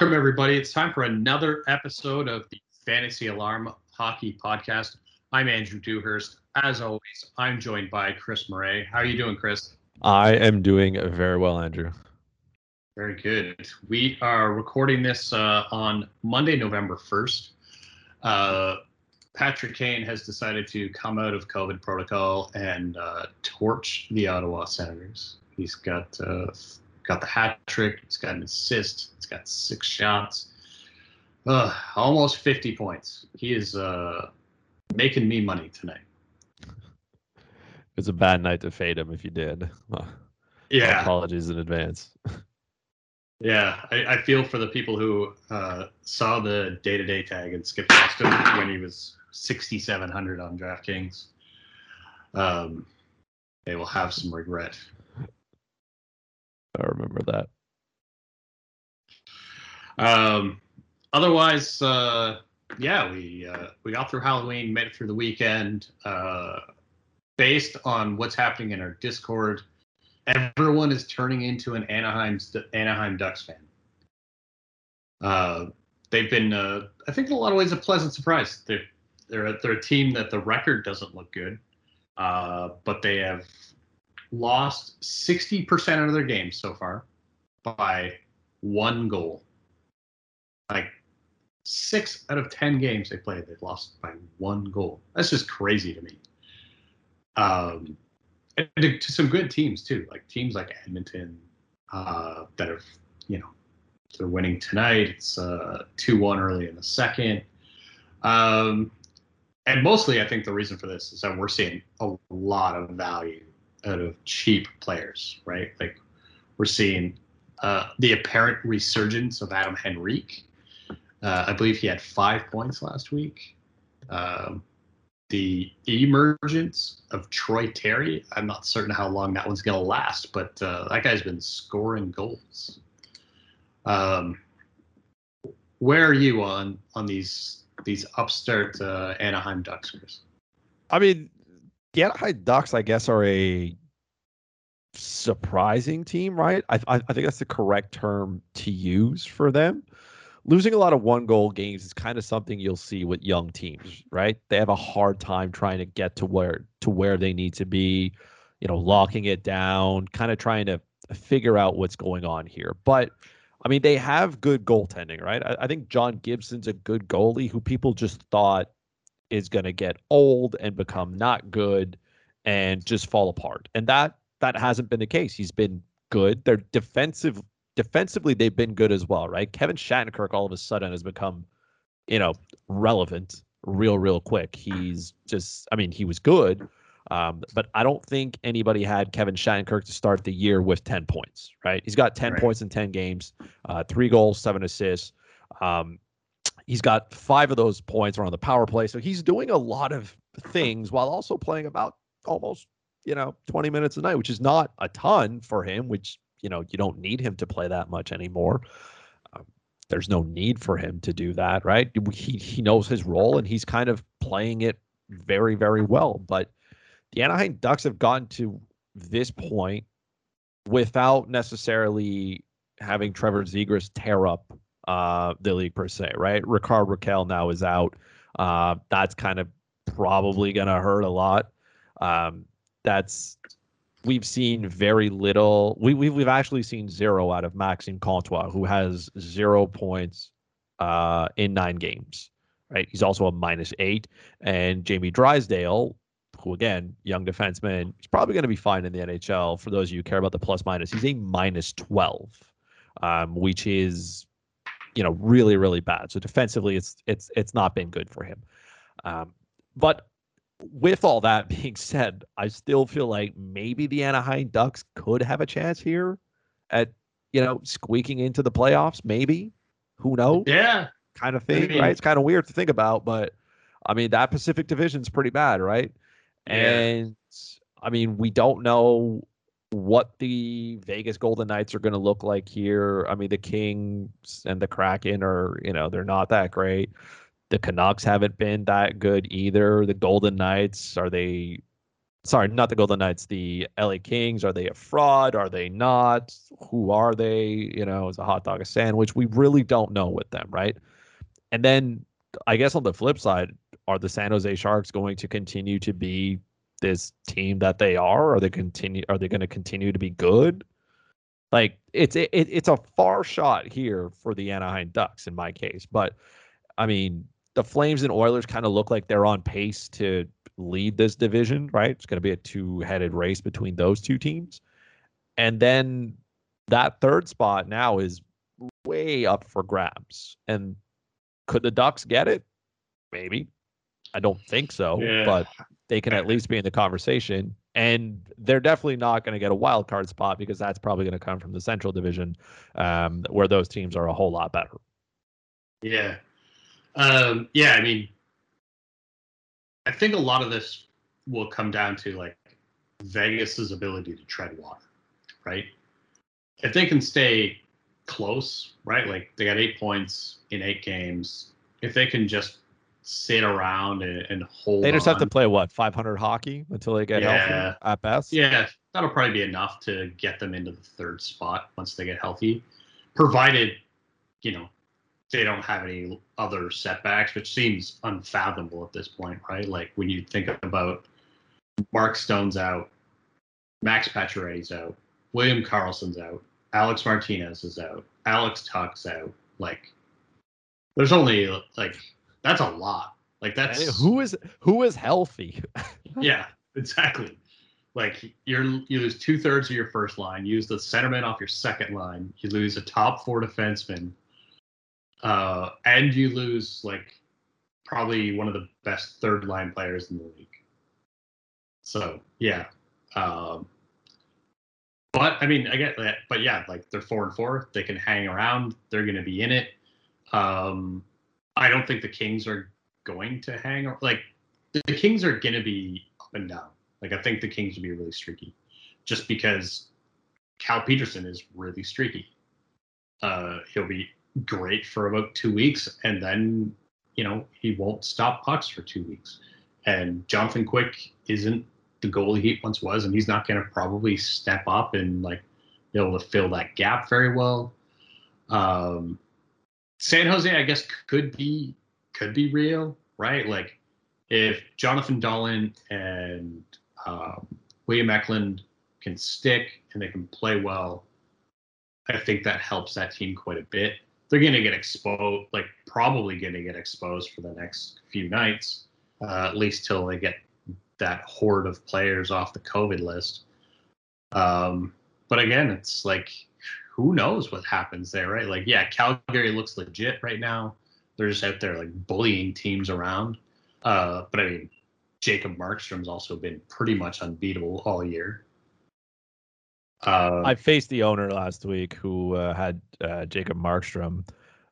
Welcome, everybody. It's time for another episode of the Fantasy Alarm Hockey Podcast. I'm Andrew Dewhurst. As always, I'm joined by Chris Murray. How are you doing, Chris? I am doing very well, Andrew. Very good. We are recording this uh, on Monday, November 1st. Uh, Patrick Kane has decided to come out of COVID protocol and uh, torch the Ottawa Senators. He's got uh, got the hat trick. He's got an assist. He's got six shots. Uh, almost 50 points. He is uh, making me money tonight. It's a bad night to fade him if you did. Well, Yeah. Apologies in advance. Yeah, I, I feel for the people who uh, saw the day to day tag and skipped past him when he was 6,700 on DraftKings. Um, they will have some regret. I remember that. Um, otherwise, uh, yeah, we uh, we got through Halloween, made it through the weekend. Uh, based on what's happening in our Discord, everyone is turning into an Anaheim Anaheim Ducks fan. Uh, they've been, uh, I think, in a lot of ways, a pleasant surprise. They're they're a, they're a team that the record doesn't look good, uh, but they have lost sixty percent of their games so far by one goal. Like six out of ten games they played, they've lost by one goal. That's just crazy to me. Um, and to, to some good teams too, like teams like Edmonton uh, that have, you know, they're winning tonight. It's uh, two one early in the second. Um, and mostly, I think the reason for this is that we're seeing a lot of value out of cheap players, right? Like we're seeing uh, the apparent resurgence of Adam Henrique. Uh, I believe he had five points last week. Um, the emergence of Troy Terry. I'm not certain how long that one's going to last, but uh, that guy's been scoring goals. Um, where are you on on these these upstart uh, Anaheim Ducks? I mean, the Anaheim Ducks, I guess, are a surprising team, right? I, I, I think that's the correct term to use for them. Losing a lot of one goal games is kind of something you'll see with young teams, right? They have a hard time trying to get to where to where they need to be, you know, locking it down, kind of trying to figure out what's going on here. But I mean, they have good goaltending, right? I, I think John Gibson's a good goalie who people just thought is going to get old and become not good and just fall apart. And that that hasn't been the case. He's been good. They're defensive defensively they've been good as well, right? Kevin Shattenkirk all of a sudden has become, you know, relevant real real quick. He's just I mean, he was good. Um, but I don't think anybody had Kevin Shattenkirk to start the year with 10 points, right? He's got 10 Right. points in 10 games, uh, three goals, seven assists. Um, he's got five of those points are on the power play. So he's doing a lot of things while also playing about almost, you know, 20 minutes a night, which is not a ton for him, which, you know, you don't need him to play that much anymore. Um, there's no need for him to do that, right? He, he knows his role and he's kind of playing it very, very well. But the Anaheim Ducks have gotten to this point without necessarily having Trevor Zegras tear up uh, the league per se, right? Rickard Rakell now is out. Uh, that's kind of probably going to hurt a lot. Um, that's we've seen very little. We, we've we've actually seen zero out of Maxime Comtois, who has zero points uh, in nine games. Right, he's also a minus eight, and Jamie Drysdale, who again, young defenseman, he's probably going to be fine in the NHL. For those of you who care about the plus minus, he's a minus twelve, um, which is, you know, really really bad. So defensively, it's it's it's not been good for him. Um, but with all that being said, I still feel like maybe the Anaheim Ducks could have a chance here at you know squeaking into the playoffs. Maybe who knows? Yeah, kind of thing, mean- right? It's kind of weird to think about, but I mean that Pacific Division's pretty bad, right? Yeah. And I mean we don't know what the Vegas Golden Knights are going to look like here. I mean the Kings and the Kraken are, you know, they're not that great. The Canucks haven't been that good either. The Golden Knights are they sorry, not the Golden Knights, the LA Kings. Are they a fraud? Are they not? Who are they? You know, is a hot dog a sandwich? We really don't know with them, right? And then I guess on the flip side, are the San Jose Sharks going to continue to be this team that they are? Are they continue? Are they going to continue to be good? Like it's it, it's a far shot here for the Anaheim Ducks in my case, but I mean the Flames and Oilers kind of look like they're on pace to lead this division, right? It's going to be a two-headed race between those two teams, and then that third spot now is way up for grabs. And could the Ducks get it? Maybe. I don't think so, yeah. but they can at least be in the conversation. And they're definitely not going to get a wild card spot because that's probably going to come from the Central Division, um, where those teams are a whole lot better. Yeah, um, yeah. I mean, I think a lot of this will come down to like Vegas's ability to tread water, right? If they can stay close, right? Like they got eight points in eight games. If they can just sit around and, and hold. They just on. have to play what 500 hockey until they get yeah. healthy at best. Yeah, that'll probably be enough to get them into the third spot once they get healthy, provided you know they don't have any other setbacks, which seems unfathomable at this point, right? Like when you think about Mark Stone's out, Max Pacioretty's out, William Karlsson's out, Alex Martinez is out, Alex Tuch's out. Like, there's only like that's a lot. Like that's who is who is healthy. yeah, exactly. Like you're you lose two thirds of your first line, you use the centerman off your second line, you lose a top four defenseman, uh, and you lose like probably one of the best third line players in the league. So yeah, um, but I mean I get that, but yeah, like they're four and four, they can hang around, they're going to be in it. Um, I don't think the Kings are going to hang. Like the Kings are going to be up and down. Like I think the Kings will be really streaky, just because Cal Petersen is really streaky. Uh, he'll be great for about two weeks, and then you know he won't stop pucks for two weeks. And Jonathan Quick isn't the goalie he once was, and he's not going to probably step up and like be able to fill that gap very well. Um, San Jose, I guess, could be could be real, right? Like if Jonathan Dahlen and um, William Eklund can stick and they can play well, I think that helps that team quite a bit. They're going to get exposed, like probably going to get exposed for the next few nights, uh, at least till they get that horde of players off the COVID list. Um, but again, it's like who knows what happens there, right? Like, yeah, Calgary looks legit right now. They're just out there like bullying teams around. Uh, but I mean, Jacob Markstrom's also been pretty much unbeatable all year. Uh, I faced the owner last week who uh, had uh, Jacob Markstrom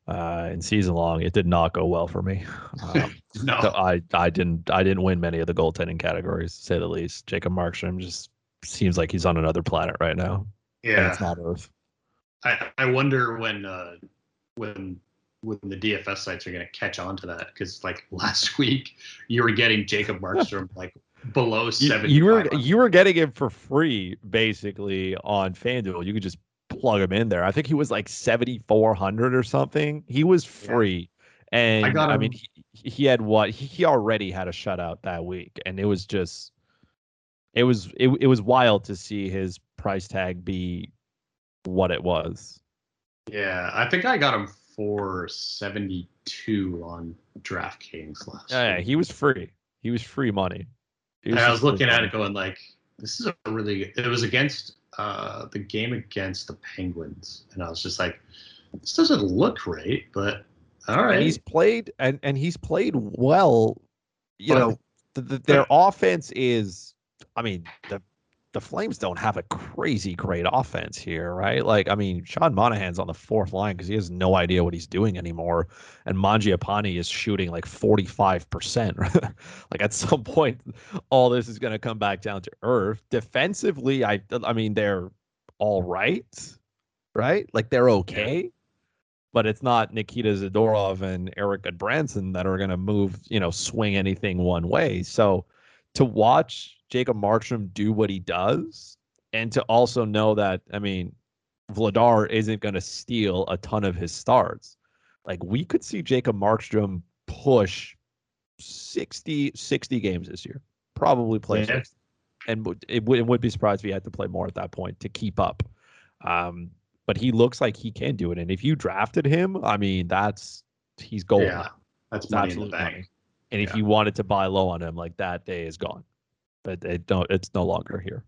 uh, in season long. It did not go well for me. Um, no, so I I didn't I didn't win many of the goaltending categories, to say the least. Jacob Markstrom just seems like he's on another planet right now. Yeah, it's not Earth. I, I wonder when uh, when when the DFS sites are going to catch on to that because like last week you were getting Jacob Markstrom like below seven. You, were you were getting him for free basically on FanDuel. You could just plug him in there. I think he was like seventy four hundred or something. He was free, yeah. and I, got I mean he, he had what he, he already had a shutout that week, and it was just it was it, it was wild to see his price tag be what it was. Yeah, I think I got him for 72 on DraftKings last. Yeah, yeah, he was free. He was free money. Was and I was looking at it going like, this is a really it was against uh the game against the Penguins. And I was just like, this doesn't look right, but all right. And he's played and and he's played well. You but, know, the, the, their offense is I mean, the the Flames don't have a crazy great offense here, right? Like, I mean, Sean Monahan's on the fourth line because he has no idea what he's doing anymore, and Mangiapane is shooting like forty five percent. Like, at some point, all this is going to come back down to earth. Defensively, I, I mean, they're all right, right? Like, they're okay. But it's not Nikita Zadorov and Erik Gudbranson that are going to move, you know, swing anything one way. So to watch Jacob Markstrom do what he does, and to also know that I mean, Vladar isn't going to steal a ton of his starts. Like we could see Jacob Markstrom push 60, 60 games this year, probably play, Yeah. and it would, it would be surprised if he had to play more at that point to keep up. Um, but he looks like he can do it, and if you drafted him, I mean, that's he's gold. Yeah, that's money bank. money. And if you wanted to buy low on him, like that day is gone. But it don't. It's no longer here.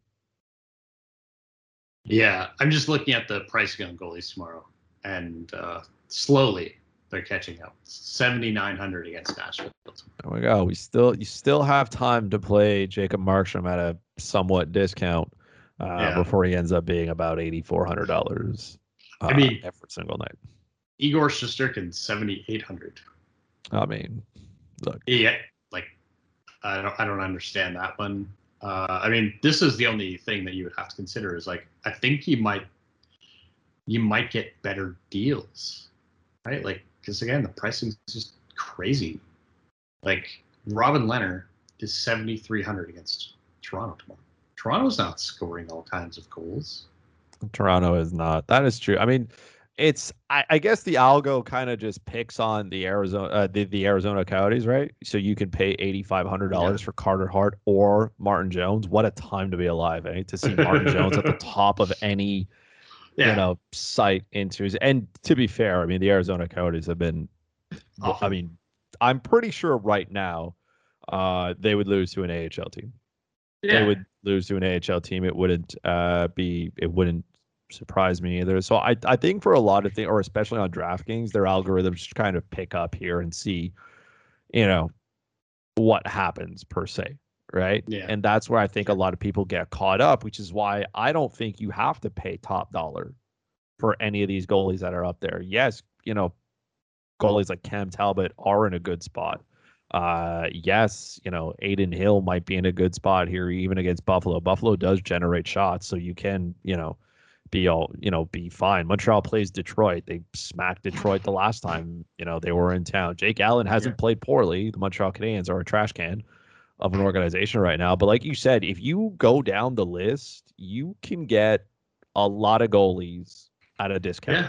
Yeah, I'm just looking at the pricing on goalies tomorrow, and uh, slowly they're catching up. 7,900 against Nashville. There we go. We still you still have time to play Jacob Markstrom at a somewhat discount uh, Yeah. before he ends up being about eighty four hundred dollars. Uh, I mean- every single night. Igor Shesterkin 7,800. I mean, look, Yeah, I don't I don't understand that one. Uh, I mean, this is the only thing that you would have to consider is like I think you might you might get better deals, right? Like because again, the pricing is just crazy. Like Robin Lehner is seventy three hundred against Toronto tomorrow. Toronto's not scoring all kinds of goals. Toronto is not. That is true. I mean, it's I, I guess the algo kind of just picks on the Arizona uh, the, the Arizona Coyotes, right? So you can pay eighty five hundred dollars for Carter Hart or Martin Jones. What a time to be alive, eh? To see Martin Jones at the top of any Yeah, you know site into and to be fair, I mean the Arizona Coyotes have been I mean, I'm pretty sure right now uh they would lose to an AHL team. yeah. They would lose to an AHL team. It wouldn't uh be it wouldn't surprise me either. So I I think for a lot of things or especially on DraftKings, their algorithms kind of pick up here and see, you know, what happens per se. Right. Yeah. And that's where I think a lot of people get caught up, which is why I don't think you have to pay top dollar for any of these goalies that are up there. Yes, you know, goalies like Cam Talbot are in a good spot. Uh, yes, you know, Adin Hill might be in a good spot here, even against Buffalo. Buffalo does generate shots, so you can, you know, be all, you know, be fine. Montreal plays Detroit. They smacked Detroit the last time, you know, they were in town. Jake Allen hasn't played poorly. The Montreal Canadiens are a trash can of an organization right now. But like you said, if you go down the list, you can get a lot of goalies at a discount.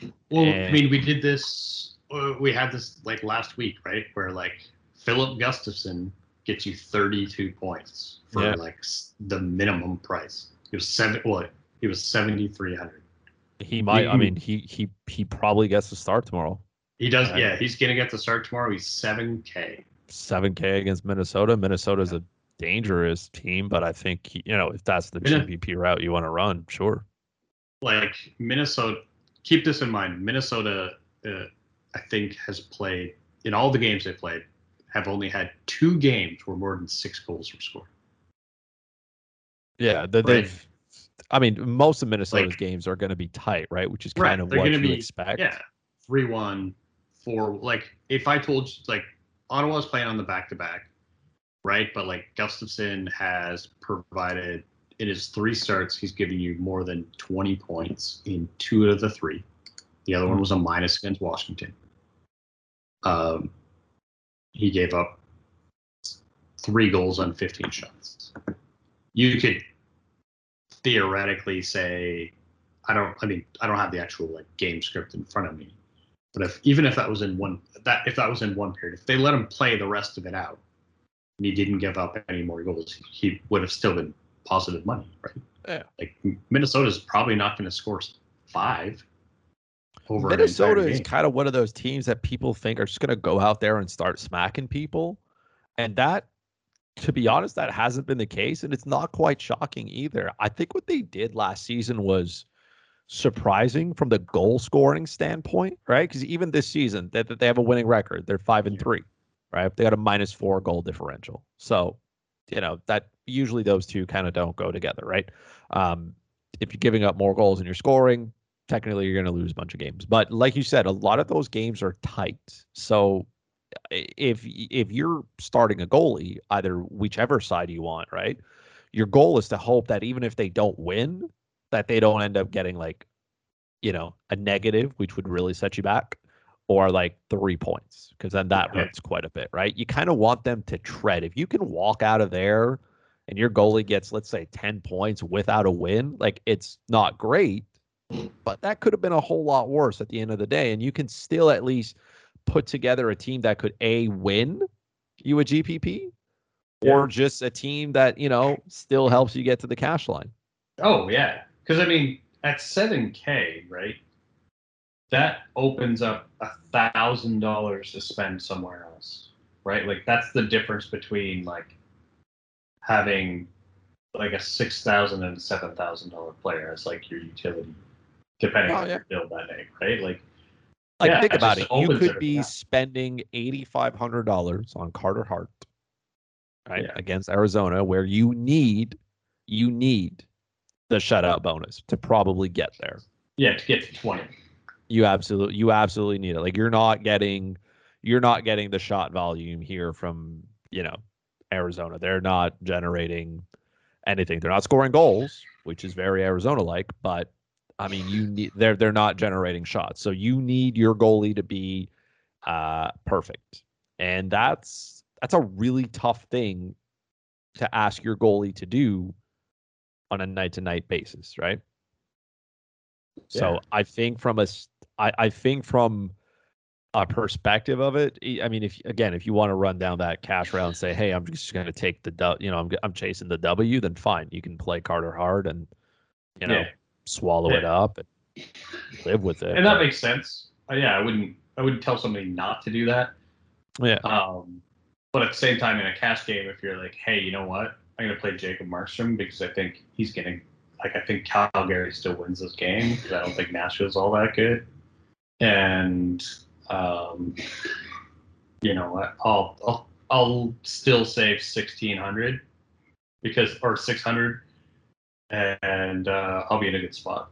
Yeah. Well, I mean, we did this. uh, We had this like last week, right? Where like Filip Gustavsson gets you 32 points for Yeah. like the minimum price. He was seven. What? He was 7,300. He might. I mean, he he he probably gets to start tomorrow. He does. Right. Yeah, he's gonna get the start tomorrow. He's 7K. Seven K against Minnesota. Minnesota's a dangerous team, but I think you know if that's the Yeah. GPP route you want to run, sure. Like Minnesota. Keep this in mind. Minnesota, uh, I think, has played in all the games they played. Have only had two games where more than six goals were scored. Yeah, the, Right. they've. I mean, most of Minnesota's Like- games are going to be tight, right? Which is Right, kind of they're what you be- expect. Yeah, three one, four. Like if I told you, like Ottawa's playing on the back to back, right? But like Gustavsson has provided in his three starts, he's giving you more than twenty points in two of the three. The other one was a minus against Washington. Um, he gave up three goals on fifteen shots. You could theoretically say I don't. I mean, I don't have the actual like game script in front of me. But if even if that was in one that if that was in one period, if they let him play the rest of it out, and he didn't give up any more goals, he would have still been positive money, right? Yeah. Like Minnesota's probably not going to score five. Over Minnesota is kind of one of those teams that people think are just going to go out there and start smacking people, and that, to be honest, that hasn't been the case, and it's not quite shocking either. I think what they did last season was surprising from the goal scoring standpoint, right? Because even this season, that they, they have a winning record. They're five and three, right? They got a minus four goal differential. So, you know, that usually those two kind of don't go together, right? Um, if you're giving up more goals and you're scoring, technically you're going to lose a bunch of games. But like you said, a lot of those games are tight. So if if you're starting a goalie, either whichever side you want, right? Your goal is to hope that even if they don't win, that they don't end up getting like, you know, a negative, which would really set you back, or like three points, because then that hurts quite a bit, right? You kind of want them to tread. If you can walk out of there and your goalie gets, let's say, 10 points without a win, like it's not great, but that could have been a whole lot worse at the end of the day. And you can still at least put together a team that could A, win you a GPP, Yeah. or just a team that, you know, still helps you get to the cash line. Oh yeah, because I mean, at seven K, right? That opens up a thousand dollars to spend somewhere else, right? Like that's the difference between like having like a six thousand and seven thousand dollar player as like your utility, depending Oh, on yeah. your build that day, right? Like Like Yeah, think about it. You could be up. spending eighty five hundred dollars on Carter Hart, right, Yeah. against Arizona, where you need you need the shutout bonus to probably get there. yeah, to get to twenty. You absolutely you absolutely need it. Like you're not getting you're not getting the shot volume here from you know Arizona. They're not generating anything. They're not scoring goals, which is very Arizona like, but I mean you need they're they're not generating shots. So you need your goalie to be uh perfect. And that's that's a really tough thing to ask your goalie to do on a night to night basis, right? So I think from a I, I think from a perspective of it, I mean, if again, if you want to run down that cash round and say, hey, I'm just going to take the you know, I'm I'm chasing the W, then fine, you can play Carter Hart and you know Yeah. Swallow it up and live with it. And that makes sense. Uh, yeah, I wouldn't I wouldn't tell somebody not to do that. yeah, Um, but at the same time, in a cash game, if you're like, hey, you know what, I'm gonna play Jacob Markstrom because I think he's getting like I think Calgary still wins this game because I don't think Nashville's all that good, and um, you know what, I'll I'll I'll still save sixteen hundred because or six hundred, and uh, I'll be in a good spot.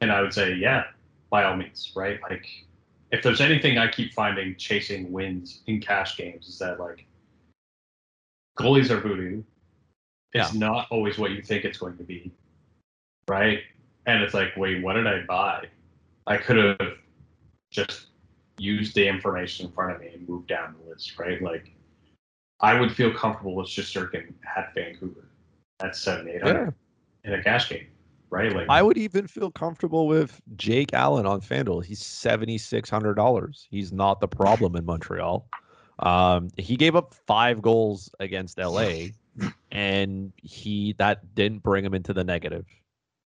And I would say, yeah, by all means, right? Like if there's anything I keep finding chasing wins in cash games is that like goalies are voodoo. It's not always what you think it's going to be, right? And it's like, wait, what did I buy? I could have just used the information in front of me and moved down the list, right? Like, I would feel comfortable with Shesterkin at Vancouver at seven, eight yeah. In a cash game, right? Like, I would even feel comfortable with Jake Allen on FanDuel. He's seventy six hundred dollars. He's not the problem in Montreal. Um, he gave up five goals against LA, and he that didn't bring him into the negative.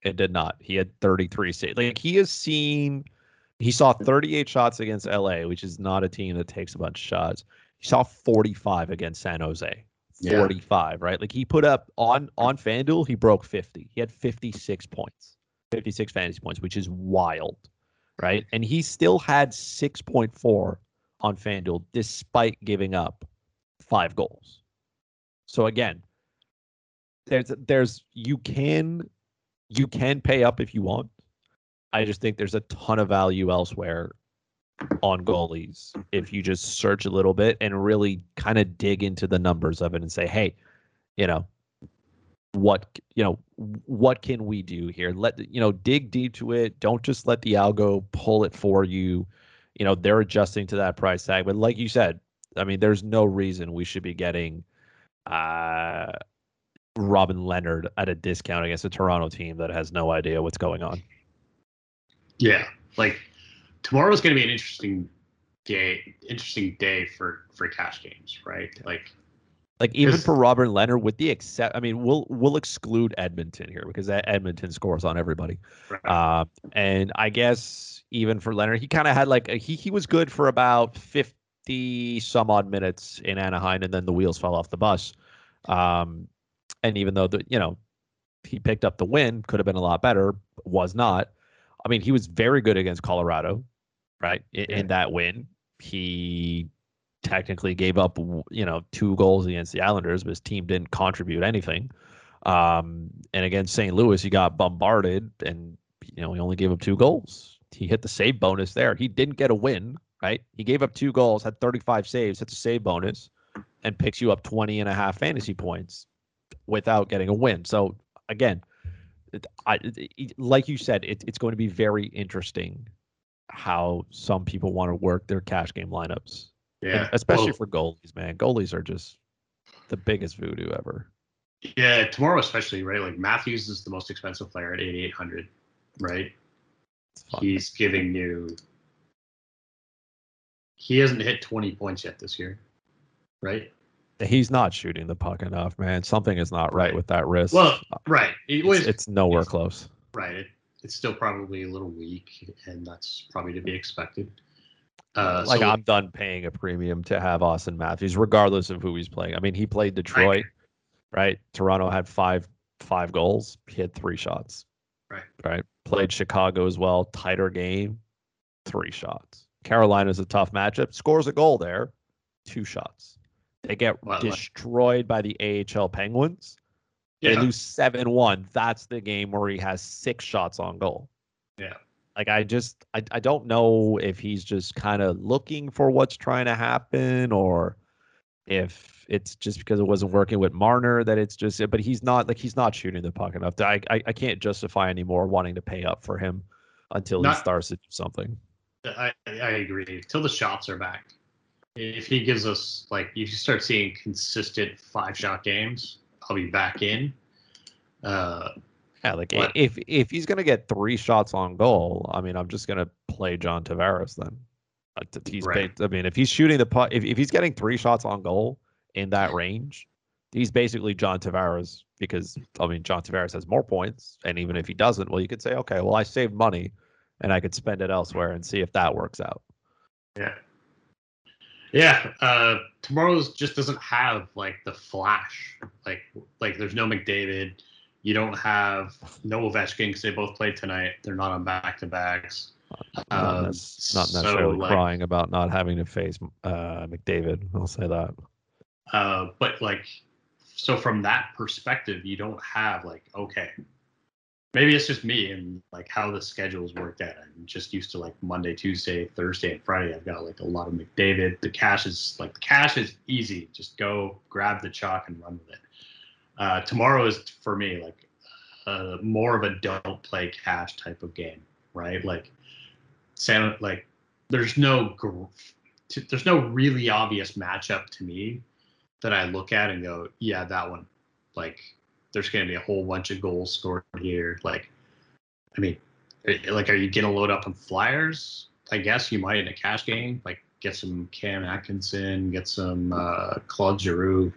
It did not. He had thirty three saves. Like he has seen, he saw thirty eight shots against LA, which is not a team that takes a bunch of shots. He saw forty five against San Jose. Yeah. 45, right? Like he put up on on FanDuel, he broke 50. He had 56 points. 56 fantasy points, which is wild, right? And he still had 6.4 on FanDuel despite giving up 5 goals. So again, there's there's you can you can pay up if you want. I just think there's a ton of value elsewhere on goalies if you just search a little bit and really kind of dig into the numbers of it and say, hey, you know, what you know, what can we do here? Let you know, dig deep to it. Don't just let the algo pull it for you. You know, they're adjusting to that price tag. But like you said, I mean, there's no reason we should be getting uh Robin Lehner at a discount against a Toronto team that has no idea what's going on. Yeah, like tomorrow's going to be an interesting day, interesting day for for cash games, right? Like, Like even for Robert Lehner, with the except, I mean, we'll we'll exclude Edmonton here because that Edmonton scores on everybody. right, Uh, and I guess even for Lehner, he kind of had like a, he he was good for about fifty some odd minutes in Anaheim, and then the wheels fell off the bus. Um, and even though the you know he picked up the win, could have been a lot better, was not. I mean, he was very good against Colorado, right? In, Yeah. in that win, he technically gave up, you know, two goals against the Islanders, but his team didn't contribute anything. Um, and against St. Louis, he got bombarded, and you know he only gave up two goals. He hit the save bonus there. He didn't get a win, right? He gave up two goals, had 35 saves, hits the save bonus, and picks you up 20 and a half fantasy points without getting a win. So again, it- I, like you said, it, it's going to be very interesting how some people want to work their cash game lineups, and yeah, especially Well, for goalies. Man, goalies are just the biggest voodoo ever. Yeah, tomorrow especially, right? Like Matthews is the most expensive player at 8800, right? He's giving you he hasn't hit 20 points yet this year, right? He's not shooting the puck enough, man. Something is not right, right. with that wrist. Well, right. It was, it's, it's, nowhere it's, close. Right. It, it's still probably a little weak, and that's probably to be expected. Uh, like so, I'm done paying a premium to have Auston Matthews, regardless of who he's playing. I mean, he played Detroit, right? right? Toronto had five five goals. He had three shots. Right. Right. Played Chicago as well. Tighter game, three shots. Carolina's a tough matchup. Scores a goal there, two shots. They get well, destroyed by the AHL Penguins. Yeah. They lose 7 1. That's the game where he has six shots on goal. Yeah. Like, I just, I, I don't know if he's just kind of looking for what's trying to happen or if it's just because it wasn't working with Marner that it's just, but he's not, like, he's not shooting the puck enough. I, I, I can't justify anymore wanting to pay up for him until not, he starts to do something. I, I agree. Till the shots are back. If he gives us, like, if you start seeing consistent five shot games, I'll be back in. Uh, yeah, like but, if if he's gonna get three shots on goal, I mean, I'm just gonna play John Tavares then. He's right. I mean, if he's shooting the puck, if, if he's getting three shots on goal in that range, he's basically John Tavares because I mean, John Tavares has more points, and even if he doesn't, well, you could say, okay, well, I saved money, and I could spend it elsewhere and see if that works out. Yeah. Yeah, uh, tomorrow's just doesn't have like the flash. Like, like there's no McDavid. You don't have no Ovechkin because they both played tonight. They're not on back to backs. Not, um, not necessarily so, like, crying about not having to face uh, McDavid. I'll say that. Uh, but like, so from that perspective, you don't have like, okay, maybe it's just me and like how the schedules worked out. I'm just used to like Monday, Tuesday, Thursday, and Friday. I've got like a lot of McDavid. The cash is like the cash is easy. Just go grab the chalk and run with it. Uh, tomorrow is for me like uh, more of a don't play cash type of game, right? Like, sound like there's no there's no really obvious matchup to me that I look at and go, yeah, that one. Like there's going to be a whole bunch of goals scored here. Like, I mean, eh, like, are you going to load up on flyers? I guess you might in a cash game. Like, get some Cam Atkinson, get some uh, Claude Giroux.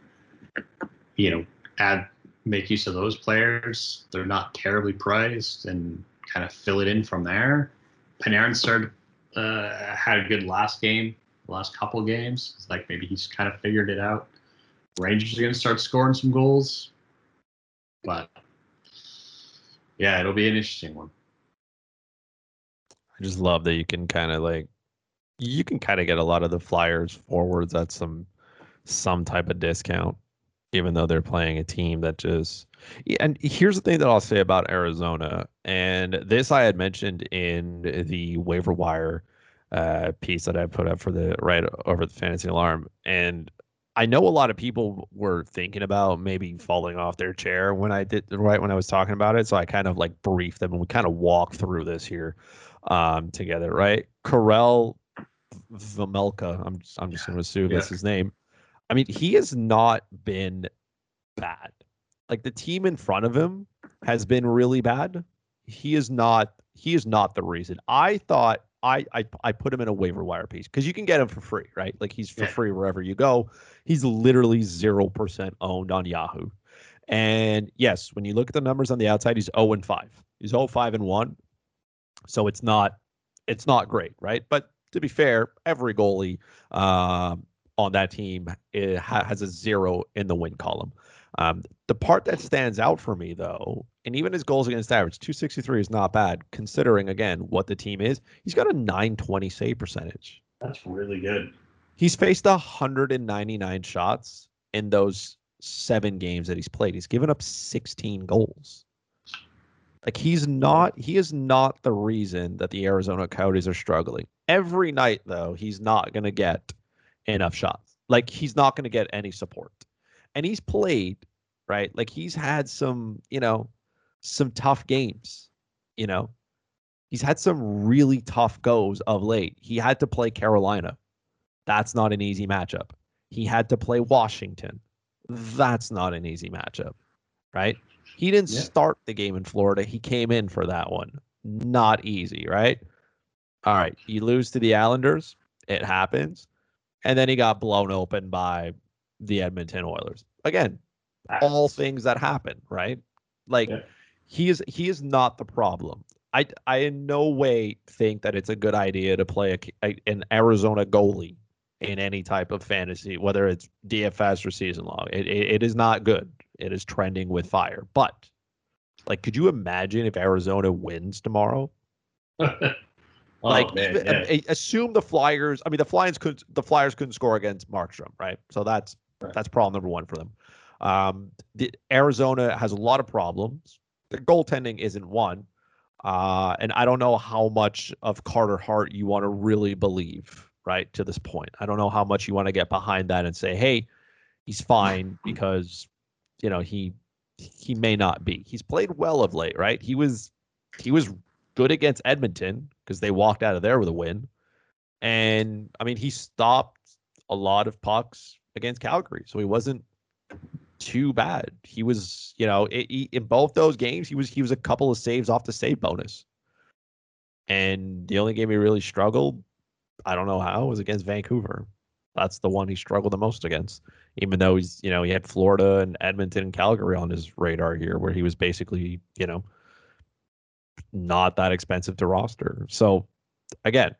You know, add make use of those players. They're not terribly priced, and kind of fill it in from there. Panarin started uh, had a good last game, last couple games. It's like maybe he's kind of figured it out. Rangers are going to start scoring some goals. But yeah, it'll be an interesting one. I just love that you can kind of like you can kind of get a lot of the Flyers forwards at some some type of discount, even though they're playing a team that just. And here's the thing that I'll say about Arizona, and this I had mentioned in the waiver wire uh, piece that I put up for the right over the fantasy alarm, and I know a lot of people were thinking about maybe falling off their chair when I did right when I was talking about it. So I kind of like briefed them and we kind of walked through this here um, together, right? Karel Vejmelka, I'm just, I'm just going to assume yeah. that's his name. I mean, he has not been bad. Like the team in front of him has been really bad. He is not. He is not the reason. I thought I, I I put him in a waiver wire piece because you can get him for free, right? Like he's for yeah. free wherever you go. He's literally zero percent owned on Yahoo. And yes, when you look at the numbers on the outside, he's 0 and 5. He's 0 5 and 1. So it's not it's not great, right? But to be fair, every goalie uh, on that team eh, has a zero in the win column. Um, the part that stands out for me, though, and even his goals against average, 263 is not bad considering, again, what the team is. He's got a 920 save percentage. That's really good. He's faced 199 shots in those seven games that he's played. He's given up 16 goals. Like he's not, he is not the reason that the Arizona Coyotes are struggling. Every night, though, he's not going to get enough shots. Like he's not going to get any support and he's played right like he's had some you know some tough games you know he's had some really tough goes of late he had to play carolina that's not an easy matchup he had to play washington that's not an easy matchup right? He didn't Yeah. start the game in Florida. He came in for that one. Not easy, right? All right, you lose to the Islanders. It happens. And then he got blown open by the Edmonton Oilers. Again, all things that happen, right? Like Yeah. he is he is not the problem. I I in no way think that it's a good idea to play a, a, an Arizona goalie in any type of fantasy, whether it's DFS or season long. It, it it is not good. It is trending with fire. But like, could you imagine if Arizona wins tomorrow? oh, like man, even- yeah. assume the Flyers. I mean, the Flyers could the Flyers couldn't score against Markstrom, right? So that's Right. that's problem number one for them. Um, the, Arizona has a lot of problems. Their goaltending isn't one, uh, and I don't know how much of Carter Hart you want to really believe, right? To this point, I don't know how much you want to get behind that and say, hey, he's fine because you know he he may not be. He's played well of late, right? He was he was good against Edmonton because they walked out of there with a win. And I mean, he stopped a lot of pucks against Calgary, so he wasn't too bad. He was, you know, i he, in both those games, he was he was a couple of saves off the save bonus. And the only game he really struggled, I don't know how, was against Vancouver. That's the one he struggled the most against. Even though he's, you know, he had Florida and Edmonton and Calgary on his radar here, where he was basically, you know, not that expensive to roster. So again,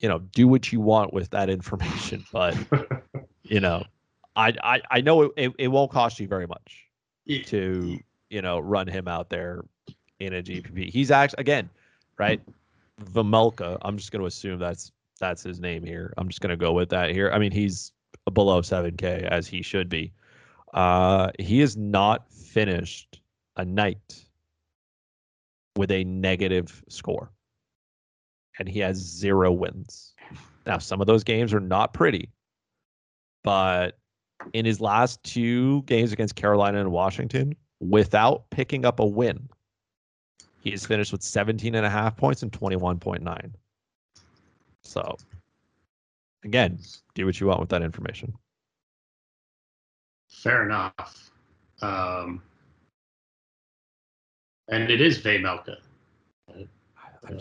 you know, do what you want with that information, but you know, I I, I know it, it, it won't cost you very much Yeah. to you know run him out there in a GPP. He's actually again, right? Vamulka. I'm just going to assume that's that's his name here. I'm just going to go with that here. I mean, he's below 7K as he should be. Uh, he has not finished a night with a negative score, and he has zero wins. Now, some of those games are not pretty, but in his last two games against Carolina and Washington, without picking up a win, he has finished with 17 and a half points and 21.9. So, again, do what you want with that information. Fair enough. Um, and it is Vejmelka. I'm,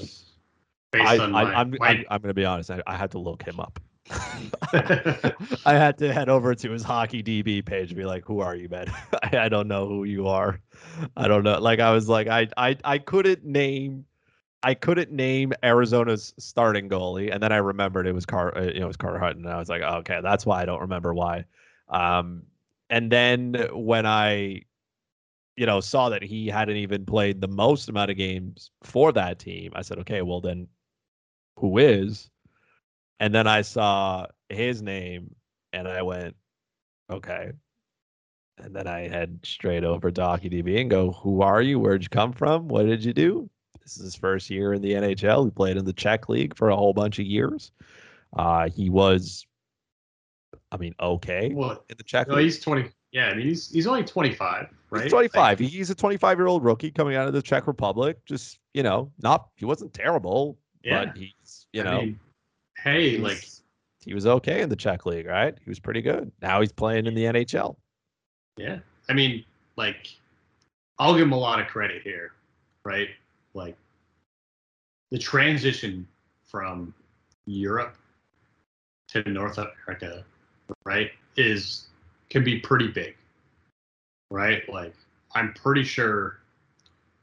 Based I, on I, my, I'm, my- I'm, I'm going to be honest. I, I had to look him up. I had to head over to his hockey DB page and be like, "Who are you, man? I, I don't know who you are. I don't know." Like I was like, I I I couldn't name, I couldn't name Arizona's starting goalie, and then I remembered it was Car, uh, you know, it was Carter Hutton, and I was like, oh, okay, that's why I don't remember why. Um, and then when I, you know, saw that he hadn't even played the most amount of games for that team, I said, okay, well then, who is? And then I saw his name and I went, okay. And then I head straight over to HockeyDB and go, who are you? Where'd you come from? What did you do? This is his first year in the NHL. He played in the Czech League for a whole bunch of years. Uh, he was, I mean, okay well, in the Czech no, League. he's 20. Yeah, I mean, he's he's only 25, right? He's 25. Like, He's a 25 year old rookie coming out of the Czech Republic. Just, you know, not, he wasn't terrible, yeah. but he's, you I know, mean, hey, he like, he was okay in the Czech league, right? He was pretty good. Now he's playing in the NHL. yeah. I mean, like, I'll give him a lot of credit here, right? Like, the transition from Europe to North America, right, is can be pretty big, right? Like, I'm pretty sure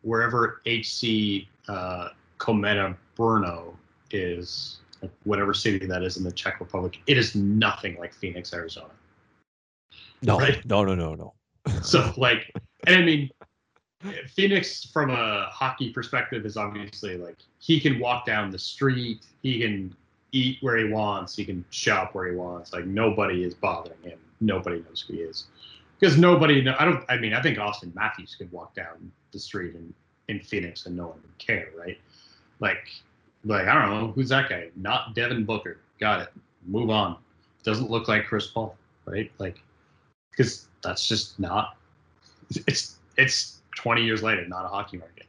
wherever HC uh, Kometa Brno is, whatever city that is in the Czech Republic, it is nothing like Phoenix, Arizona. No, Right. no, no, no, no. So, like, and I mean, Phoenix from a hockey perspective is obviously like he can walk down the street, he can eat where he wants, he can shop where he wants. Like nobody is bothering him. Nobody knows who he is because nobody. Know, I don't. I mean, I think Auston Matthews could walk down the street in in Phoenix and no one would care, right? Like, like I don't know who's that guy. Not Devin Booker. Got it. Move on. Doesn't look like Chris Paul, right? Like, because that's just not. It's it's 20 years later, not a hockey market.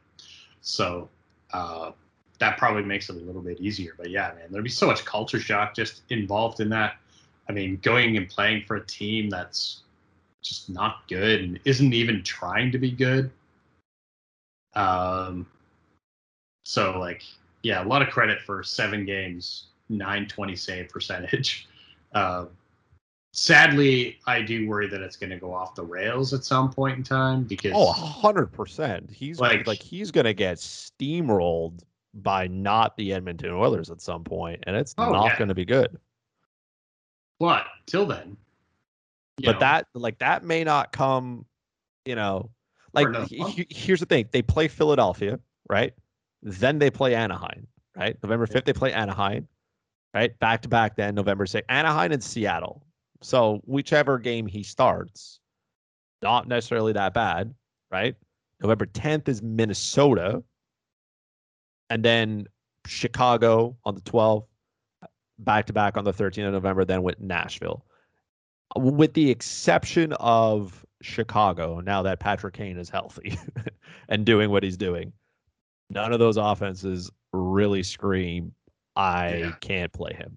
So uh, that probably makes it a little bit easier. But yeah, man, there'd be so much culture shock just involved in that. I mean, going and playing for a team that's just not good and isn't even trying to be good. Um, so like, yeah, a lot of credit for seven games, 920 save percentage. Uh, sadly, I do worry that it's going to go off the rails at some point in time because oh, 100%. He's like, Like- he's gonna get steamrolled by not the Edmonton Oilers at some point, and it's Oh, not yeah. gonna be good. but till then, but know, that like that may not come, you know, like he- here's the thing: they play Philadelphia, right? Then they play Anaheim, right? November fifth they play Anaheim, right? Back to back. Then November sixth, Anaheim and Seattle. So whichever game he starts, not necessarily that bad, right? November tenth is Minnesota, and then Chicago on the twelfth, back to back on the thirteenth of November. Then with Nashville with the exception of Chicago, now that Patrick Kane is healthy and doing what he's doing, none of those offenses really scream, I Yeah. can't play him.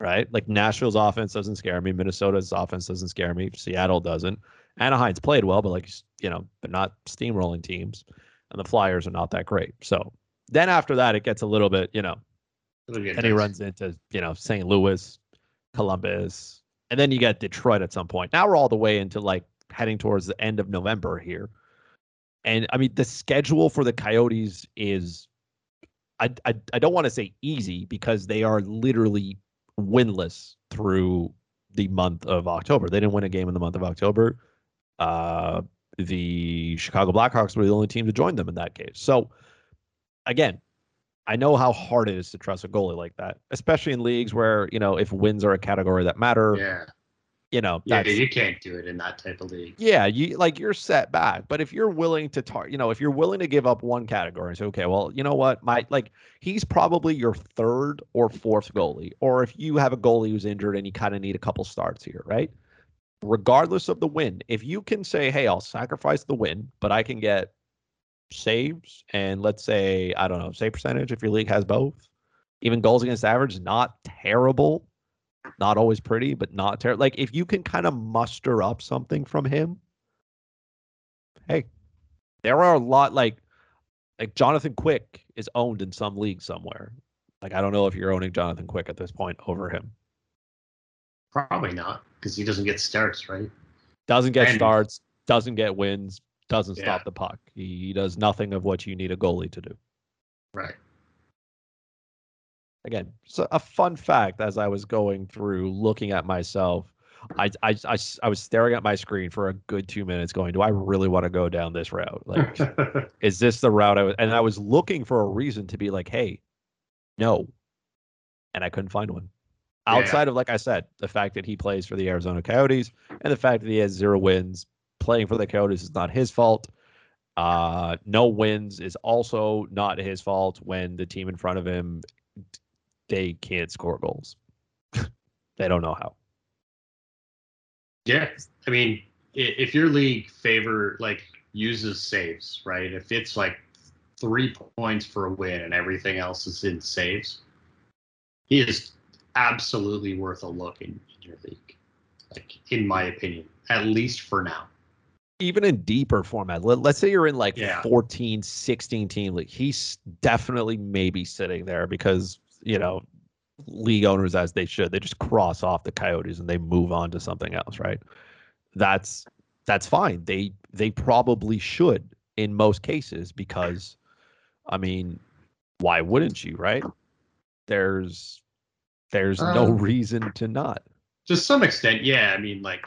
Right? Like Nashville's offense doesn't scare me. Minnesota's offense doesn't scare me. Seattle doesn't. Anaheim's played well, but like, you know, they're not steamrolling teams. And the Flyers are not that great. So then after that, it gets a little bit, you know, and he runs into you know St. Louis, Columbus, and then you get Detroit at some point. Now we're all the way into like heading towards the end of November here, and I mean the schedule for the Coyotes is, I I, I don't want to say easy because they are literally winless through the month of October. They didn't win a game in the month of October. Uh, the Chicago Blackhawks were the only team to join them in that case. So again, I know how hard it is to trust a goalie like that, especially in leagues where you know if wins are a category that matter. Yeah, You know, yeah, you can't do it in that type of league. yeah, you like you're set back. But if you're willing to tar, you know, if you're willing to give up one category and say, okay, well, you know what, my like he's probably your third or fourth goalie, or if you have a goalie who's injured and you kind of need a couple starts here, right? Regardless of the win, if you can say, hey, I'll sacrifice the win, but I can get saves and let's say I don't know save percentage if your league has both, even goals against average, not terrible, not always pretty, but not terrible. Like if you can kind of muster up something from him, hey, there are a lot like like Jonathan Quick is owned in some league somewhere. Like I don't know if you're owning Jonathan Quick at this point over him. Probably not because he doesn't get starts, right? Doesn't get And- starts, doesn't get wins, doesn't Yeah. stop the puck. He, he does nothing of what you need a goalie to do. Right. Again, so a fun fact as I was going through looking at myself, I I I was staring at my screen for a good two minutes going, do I really want to go down this route? Like, is this the route I was, and I was looking for a reason to be like, hey, no. And I couldn't find one. Yeah. Outside of, like I said, the fact that he plays for the Arizona Coyotes and the fact that he has zero wins, playing for the Coyotes is not his fault. Uh, no wins is also not his fault when the team in front of him they can't score goals. they don't know how. Yeah, I mean, if your league favor like uses saves, right? If it's like three points for a win and everything else is in saves, he is absolutely worth a look in, in your league. Like, in my opinion, at least for now. Even in deeper format, let, let's say you're in like Yeah. 14, 16 team league, he's definitely maybe sitting there because, you know, league owners as they should, they just cross off the coyotes and they move on to something else, right? That's that's fine. They they probably should in most cases because I mean, why wouldn't you, right? There's there's no Um, reason to not. To some extent, yeah. I mean, like,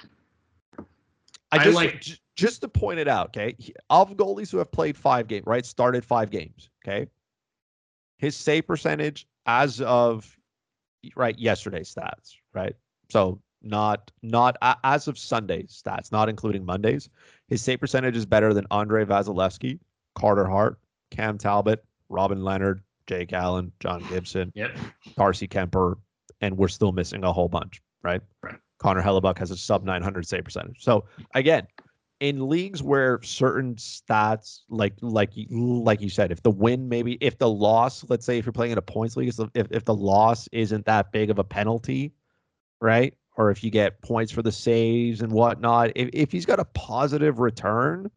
I I just like- j- just to point it out, okay? Of goalies who have played five games, right? Started five games, okay? His save percentage as of right yesterday's stats, right? So not not a- as of Sunday stats, not including Mondays. His save percentage is better than Andrei Vasilevskiy, Carter Hart, Cam Talbot, Robin Lehner, Jake Allen, John Gibson, yep. Darcy Kuemper, and we're still missing a whole bunch, right? Right. Connor Hellebuyck has a sub 900 save percentage. So again, in leagues where certain stats, like like you- like you said, if the win maybe if the loss, let's say if you're playing in a points league, if if the loss isn't that big of a penalty, right? or if you get points for the saves and whatnot, if if he's got a positive return,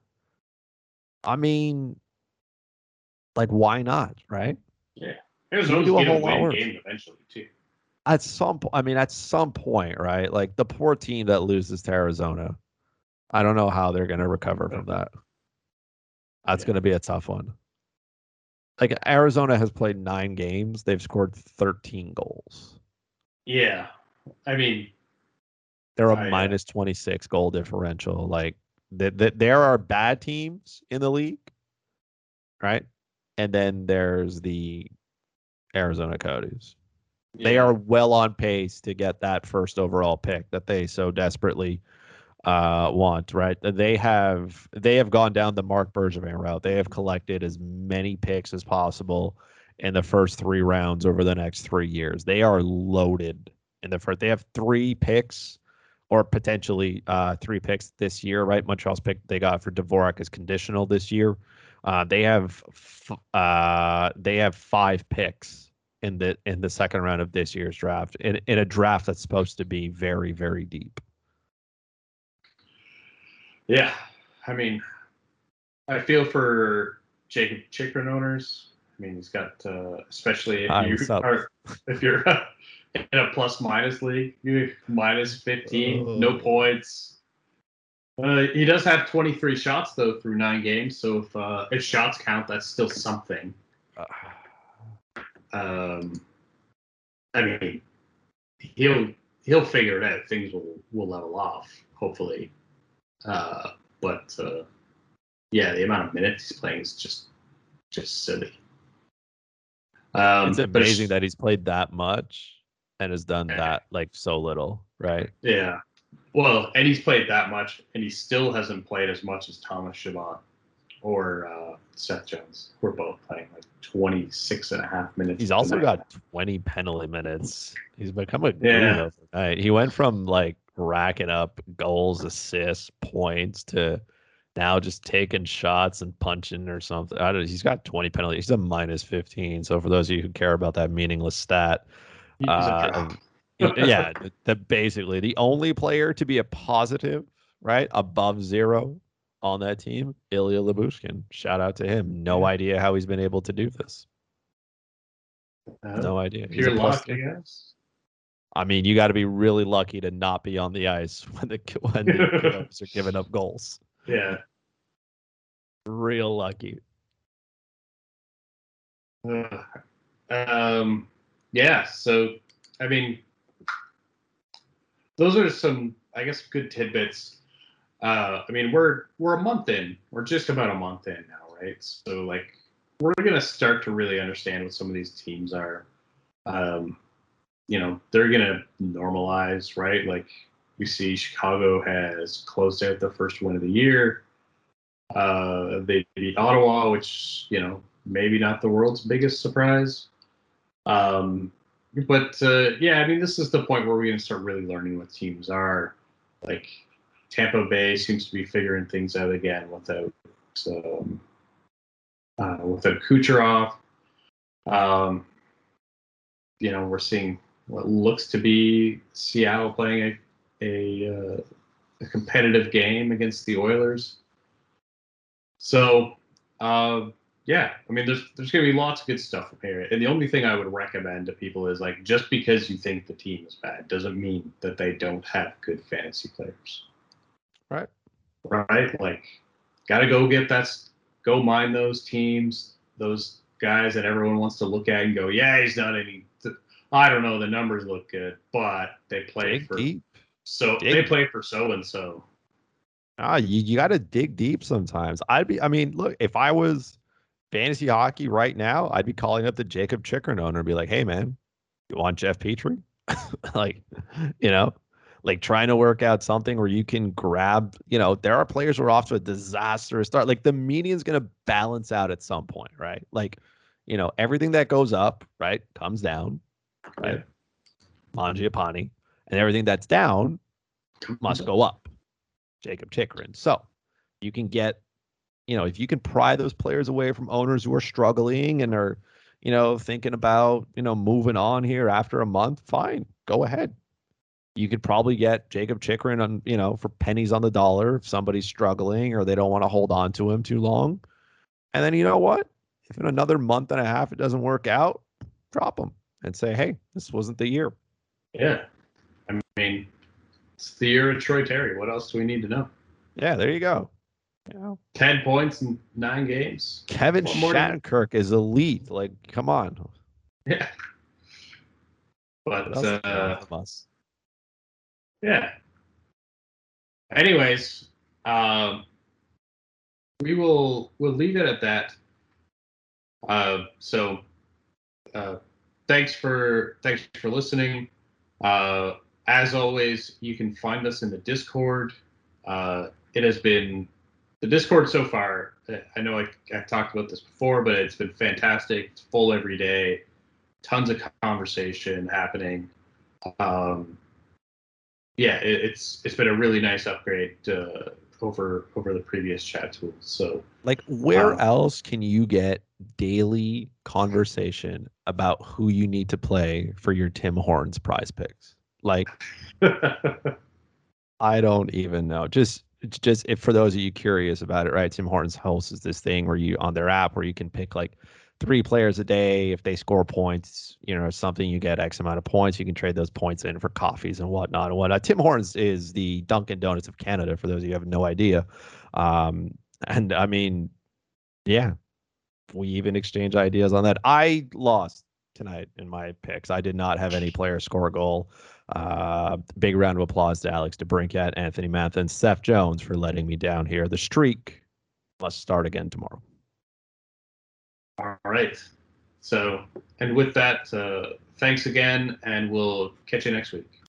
I mean, like why not, right? yeah arizona's do a gonna whole lot win game eventually too. At some, po- I mean, at some point, right? Like the poor team that loses to Arizona, I don't know how they're going to recover from that. That's Yeah. going to be a tough one. Like Arizona has played nine games, they've scored 13 goals. Yeah, I mean, They're a I, uh, minus 26 goal differential. Like that, that there are bad teams in the league, right? And then there's the Arizona Coyotes. They are well on pace to get that first overall pick that they so desperately uh, want. Right? They have they have gone down the Marc Bergevin route. They have collected as many picks as possible in the first three rounds over the next three years. They are loaded in the first. They have three picks. Or potentially uh, three picks this year, right? Montreal's pick they got for Dvorak is conditional this year. Uh, they have f- uh, they have five picks in the in the second round of this year's draft in, in a draft that's supposed to be very very deep. Yeah, I mean, I feel for Jakob Chychrun owners. I mean, he's got, uh, especially if Hi, you are if you're in a plus minus league, you minus fifteen, no points. Uh, he does have 23 shots though through nine games, so if uh, if shots count, that's still something. Um, I mean, he'll he'll figure it out. Things will will level off, hopefully. Uh, but uh, yeah, the amount of minutes he's playing is just just silly. Um, it's amazing that he's played that much and has done that like so little, right? yeah. Well, and he's played that much, and he still hasn't played as much as Thomas Chabot or uh, Seth Jones. We're both playing like 26 and a half minutes. He's also tonight. got 20 penalty minutes. He's become a Yeah. overnight. He went from like racking up goals, assists, points to now just taking shots and punching or something. I don't, he's got 20 penalties. He's a minus 15. So for those of you who care about that meaningless stat, uh, yeah, the, the basically the only player to be a positive, right, above zero on that team, Ilya Lyubushkin. Shout out to him. No Yeah. idea how he's been able to do this. Uh, No idea. He's a pure plus luck, I guess. I mean, you got to be really lucky to not be on the ice when the when the Canucks are giving up goals. Yeah. Real lucky. Uh, um, yeah. So, I mean, those are some, I guess, good tidbits. Uh, I mean, we're we're a month in. We're just about a month in now, right? So, like, we're gonna start to really understand what some of these teams are. Um, you know, they're gonna normalize, right? Like, we see Chicago has closed out the first win of the year. Uh, they beat Ottawa, which you know maybe not the world's biggest surprise. Um, but uh, yeah, I mean, this is the point where we're to start really learning what teams are. Like Tampa Bay seems to be figuring things out again without um, uh, without Kucherov. Um, you know, we're seeing what looks to be Seattle playing a a, uh, a competitive game against the Oilers. So, uh, yeah, I mean, there's there's gonna be lots of good stuff from here. And the only thing I would recommend to people is like, just because you think the team is bad doesn't mean that they don't have good fantasy players. Right. Right. Like, gotta go get that. Go mine those teams, those guys that everyone wants to look at and go, yeah, he's not any. I don't know. The numbers look good, but they play Dig for deep. so Dig they play for so and so. Ah, you, you got to dig deep sometimes. I'd be, I mean, look, if I was fantasy hockey right now, I'd be calling up the Jakob Chychrun owner and be like, hey, man, you want Jeff Petry? like, you know, like trying to work out something where you can grab, you know, there are players who are off to a disastrous start. Like the median's going to balance out at some point, right? Like, you know, everything that goes up, right, comes down, right? Mangiapane, and everything that's down must go up. Jakob Chychrun. So you can get, you know, if you can pry those players away from owners who are struggling and are, you know, thinking about, you know, moving on here after a month, fine, go ahead. you could probably get Jakob Chychrun on, you know, for pennies on the dollar if somebody's struggling or they don't want to hold on to him too long. And then you know what? If in another month and a half it doesn't work out, drop him and say, hey, this wasn't the year. Yeah. I mean, it's the year of Troy Terry. What else do we need to know? Yeah, there you go. You know, 10 points in nine games. Kevin Shattenkirk is elite. Like, come on. Yeah. But else do you uh, want from us? yeah. Anyways, um, we will we'll leave it at that. Uh, so, uh, thanks for thanks for listening. Uh, as always, you can find us in the Discord. Uh, it has been the Discord so far. I know I, I talked about this before, but it's been fantastic. It's full every day. Tons of conversation happening. Um, yeah, it, it's it's been a really nice upgrade over over the previous chat tools. So Like, where Um, else can you get daily conversation about who you need to play for your Tim Hortons prize picks? Like, I don't even know. Just it's just if for those of you curious about it, right? Tim Hortons hosts this thing where you on their app where you can pick like three players a day. If they score points, you know, something you get X amount of points. You can trade those points in for coffees and whatnot and whatnot. Tim Hortons is the Dunkin' Donuts of Canada. For those of you who have no idea, um, and I mean, yeah, we even exchange ideas on that. I lost tonight in my picks. I did not have any player score a goal. Uh, big round of applause to Alex DeBrincat, Anthony Mantha, Seth Jones for letting me down here. The streak must start again tomorrow. All right. So, and with that, uh, thanks again, and we'll catch you next week.